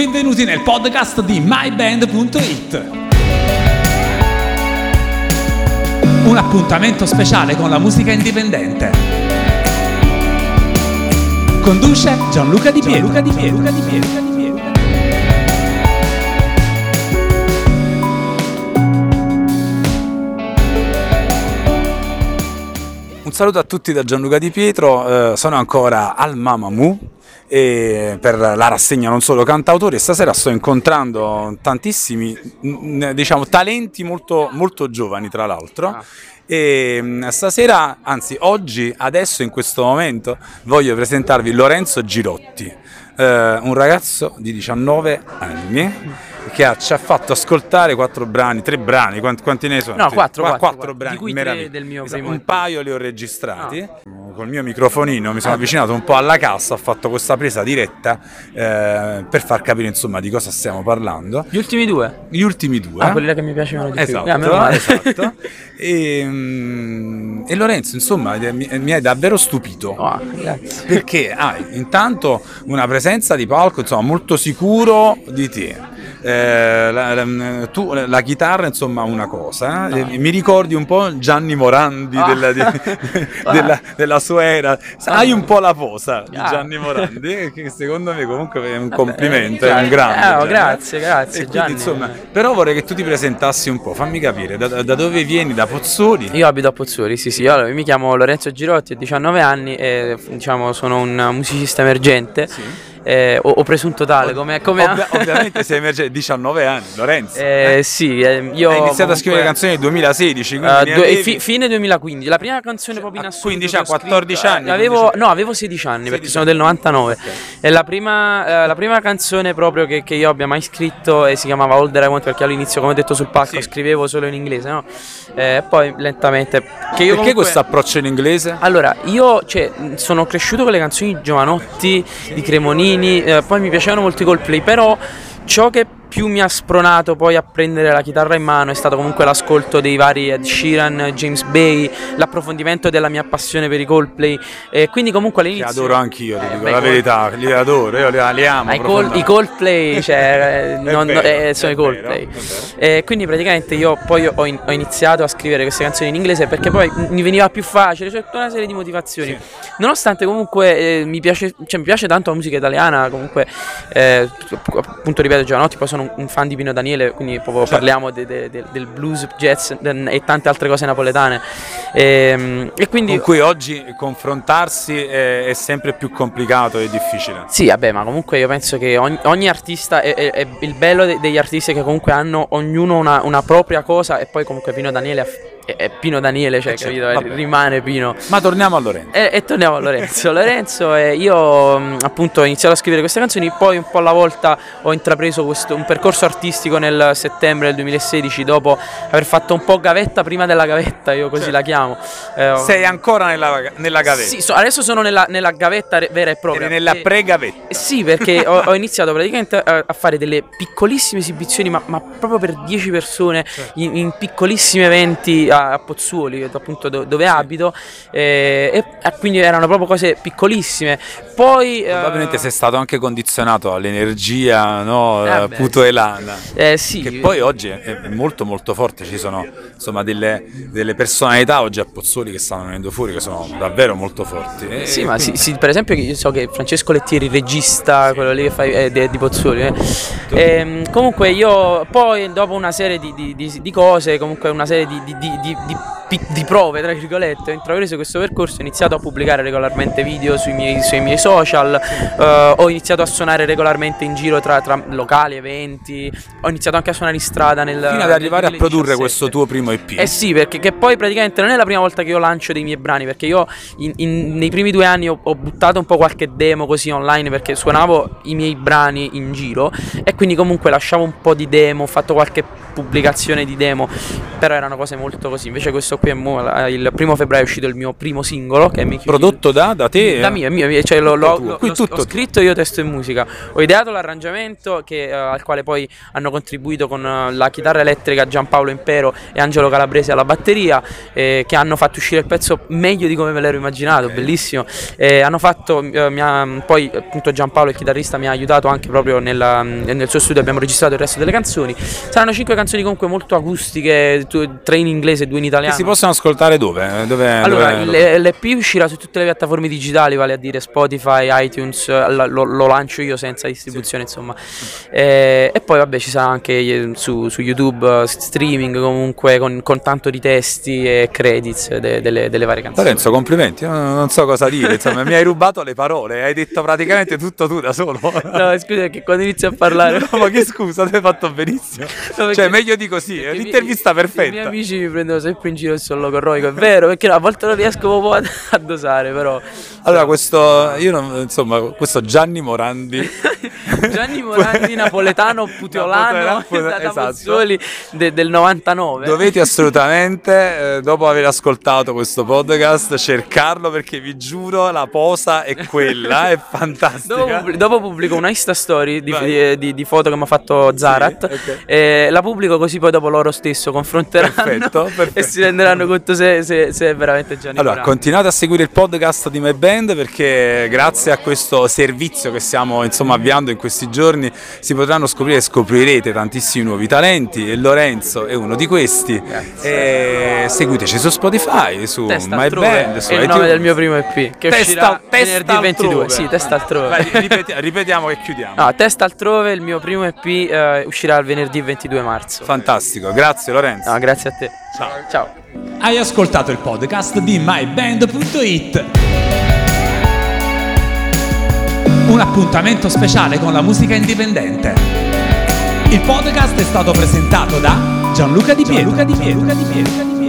Benvenuti nel podcast di myband.it. Un appuntamento speciale con la musica indipendente. Conduce Gianluca Di Pietro. Gianluca Di Pietro. Gianluca Di Pietro. Un saluto a tutti da Gianluca Di Pietro, eh, sono ancora al Mamamoo per la rassegna non solo cantautori e stasera sto incontrando tantissimi diciamo, talenti molto, molto giovani tra l'altro Ah. e mh, stasera, anzi oggi, adesso in questo momento voglio presentarvi Lorenzo Girotti, eh, un ragazzo di 19 anni che ha- ci ha fatto ascoltare quattro brani, tre brani, quanti, quanti ne sono? No, quattro, Qua- quattro, quattro brani, Di cui tre meraviglia. del mio Esatto, primo Un paio li ho registrati, col mio microfonino mi sono avvicinato un po' alla cassa, ho fatto questa presa diretta eh, per far capire insomma di cosa stiamo parlando. Gli ultimi due? Gli ultimi due. Ah, quelli là che mi piacevano di più. Esatto, Ah, meno male. esatto. E, mm, e Lorenzo, insomma, mi, mi hai davvero stupito. Ah, grazie. Perché hai intanto una presenza di palco insomma, molto sicuro di te. Eh, la, la- tu, la chitarra insomma una cosa eh? mi ricordi un po' Gianni Morandi Ah. della, di- della- della sua era hai un po' la posa di Ah. Gianni Morandi che secondo me comunque è un Vabbè, complimento è un grande Eh, oh, Gianni. grazie, grazie, E quindi, Gianni. insomma, però vorrei che tu ti presentassi un po' fammi capire da, da dove vieni da Pozzuoli Io abito a Pozzuoli, sì sì, allora, mi chiamo Lorenzo Girotti, ho 19 anni e diciamo sono un musicista emergente, eh, o, o presunto tale, come... come Ovvia- ovviamente sei emergente 19 anni Lorenzo Eh, sì, eh, io... Hai iniziato a scrivere canzoni nel 2016, quindi eh, ne due- avevi- fi- fine 2015, la prima canzone proprio in a assoluto 15 che ho anni, 14 scritto, eh, anni, avevo, 15. no, avevo 16 anni perché 16 sono del 99. E la prima, eh, la prima canzone proprio che, che io abbia mai scritto eh, si chiamava All That I Want perché all'inizio, come ho detto sul palco, Sì. scrivevo solo in inglese, no? Eh, poi lentamente... Perché comunque- questo approccio in inglese? allora, io cioè, sono cresciuto con le canzoni Giovanotti, di Cremonini, eh, poi mi piacevano molto i Coldplay, però ciò che più mi ha spronato poi a prendere la chitarra in mano è stato comunque l'ascolto dei vari Ed Sheeran, James Bay, l'approfondimento della mia passione per i Coldplay e quindi comunque all'inizio... adoro anch'io, ti Eh, dico beh, la verità, li adoro, io li, li amo. Col- i Coldplay, cioè, eh, non- vero, eh, sono i Coldplay. vero, è vero. E quindi praticamente io poi ho, in- ho iniziato a scrivere queste canzoni in inglese perché poi mi veniva più facile, c'è tutta una serie di motivazioni. Nonostante comunque eh, mi, piace, cioè, mi piace tanto la musica italiana, comunque eh, appunto ripeto Giovanotti, poi sono un, un fan di Pino Daniele, quindi proprio Certo. parliamo de- de- de- del blues, jazz e tante altre cose napoletane. Ehm, E, quindi... Con cui oggi confrontarsi è, è sempre più complicato e difficile. Sì, vabbè, ma comunque io penso che ogni, ogni artista è, è- è il bello de- degli artisti che comunque hanno ognuno una, una propria cosa e poi comunque Pino Daniele è, è Pino Daniele, cioè, Eh, certo, capito? rimane Pino. Ma torniamo a Lorenzo. E, e torniamo a Lorenzo. Lorenzo, eh, io mh, appunto ho iniziato a scrivere queste canzoni, poi un po' alla volta ho intrapreso questo, un percorso artistico nel settembre del 2016, dopo aver fatto un po' gavetta prima della gavetta, io così la chiamo. Eh, Sei ancora nella, nella gavetta, Sì, so- adesso sono nella, nella gavetta vera e propria. eri nella Eh, pre-gavetta. eh Sì, perché ho, ho iniziato praticamente a, a fare delle piccolissime esibizioni, ma, ma proprio per 10 persone, in, in piccolissimi eventi a, Pozzuoli, appunto do- dove abito, eh, e, e quindi erano proprio cose piccolissime. Poi... eh, Probabilmente sei stato anche condizionato all'energia no, Eh eh, beh, putoelana. eh, sì, Che poi oggi è è molto molto forte, ci sono insomma delle, delle personalità oggi a Pozzuoli che stanno venendo fuori che sono davvero molto forti. E Sì, ma sì, quindi- sì, per esempio io so che Francesco Lettieri, il regista, quello lì che fa eh, di, di Pozzuoli, eh. Ehm, comunque io poi dopo una serie di, di- di- di cose, comunque una serie di, di- di- di- prove, tra virgolette, ho intrapreso questo percorso, ho iniziato a pubblicare regolarmente video sui miei, sui miei social, eh, ho iniziato a suonare regolarmente in giro tra, tra locali, eventi, ho iniziato anche a suonare in strada nel... fino ad arrivare a nel produrre 2017. questo tuo primo EP. Eh sì, perché che poi praticamente non è la prima volta che io lancio dei miei brani, perché io in- in- nei primi due anni ho, ho buttato un po' qualche demo così online perché suonavo i miei brani in giro e quindi comunque lasciavo un po' di demo, ho fatto qualche pubblicazione di demo, però erano cose molto così. Invece questo la- il primo febbraio è uscito il mio primo singolo che è Mickey Prodotto da, da te? da mio, è mio, mio, cioè lo, lo- lo- Qui tutto ho scritto io testo e musica. Ho ideato l'arrangiamento che, eh, al quale poi hanno contribuito con eh, la chitarra elettrica Giampaolo Impero e Angelo Calabrese alla batteria, eh, che hanno fatto uscire il pezzo meglio di come me l'ero immaginato, bellissimo. Eh, hanno fatto, eh, mi ha- poi appunto Giampaolo, il chitarrista, mi ha aiutato anche proprio nella- nel suo studio, abbiamo registrato il resto delle canzoni. Saranno cinque canzoni comunque molto acustiche, tre in inglese e due in italiano. Possono ascoltare dove? dove Allora, dove- l'EP uscirà su tutte le piattaforme digitali, vale a dire Spotify, iTunes, lo, lo lancio io senza distribuzione, insomma. Eh, e poi vabbè ci sarà anche eh, su, su YouTube eh, streaming comunque con, con tanto di testi e credits de- delle, delle varie canzoni. Lorenzo, complimenti, io non so cosa dire, insomma, mi hai rubato le parole, hai detto praticamente tutto tu da solo. No, scusa che quando inizio a parlare... No, ma che scusa, ti hai fatto benissimo. No, perché- Cioè, meglio di così, è l'intervista miei- I miei perfetta. amici mi prendono sempre in giro il sollo corroico, è vero, perché a volte non riesco un po' a, a dosare, però... Allora, questo, io non, insomma, questo Gianni Morandi. Gianni Morandi, napoletano, Napoletano, da esatto. De- del 99. Dovete assolutamente, eh, dopo aver ascoltato questo podcast, cercarlo perché vi giuro la posa è quella, è fantastica. Dopo, pubblico, dopo pubblico una Insta story di, di- di- di foto che mi ha fatto Zarat. ok. e la pubblico così poi dopo loro stesso confronteranno Perfetto, perfetto. e si renderanno conto se, se- se è veramente Gianni Allora, Morandi. continuate a seguire il podcast di My Band perché grazie a questo servizio che stiamo insomma avviando in questi giorni si potranno scoprire e scoprirete tantissimi nuovi talenti e Lorenzo è uno di questi. E seguiteci su Spotify, su Testa My altrove Band, su è il nome del mio primo EP che Testa- uscirà testa venerdì 22. altrove. Sì, testa altrove. Vai, ripeti- ripetiamo che chiudiamo. No, testa altrove, il mio primo EP eh, uscirà il venerdì 22 marzo. Fantastico, grazie Lorenzo. No, grazie a te. Ciao. Ciao. Hai ascoltato il podcast di myband.it. Un appuntamento speciale con la musica indipendente. Il podcast è stato presentato da Gianluca Di Pietro. Gianluca Di Pietro.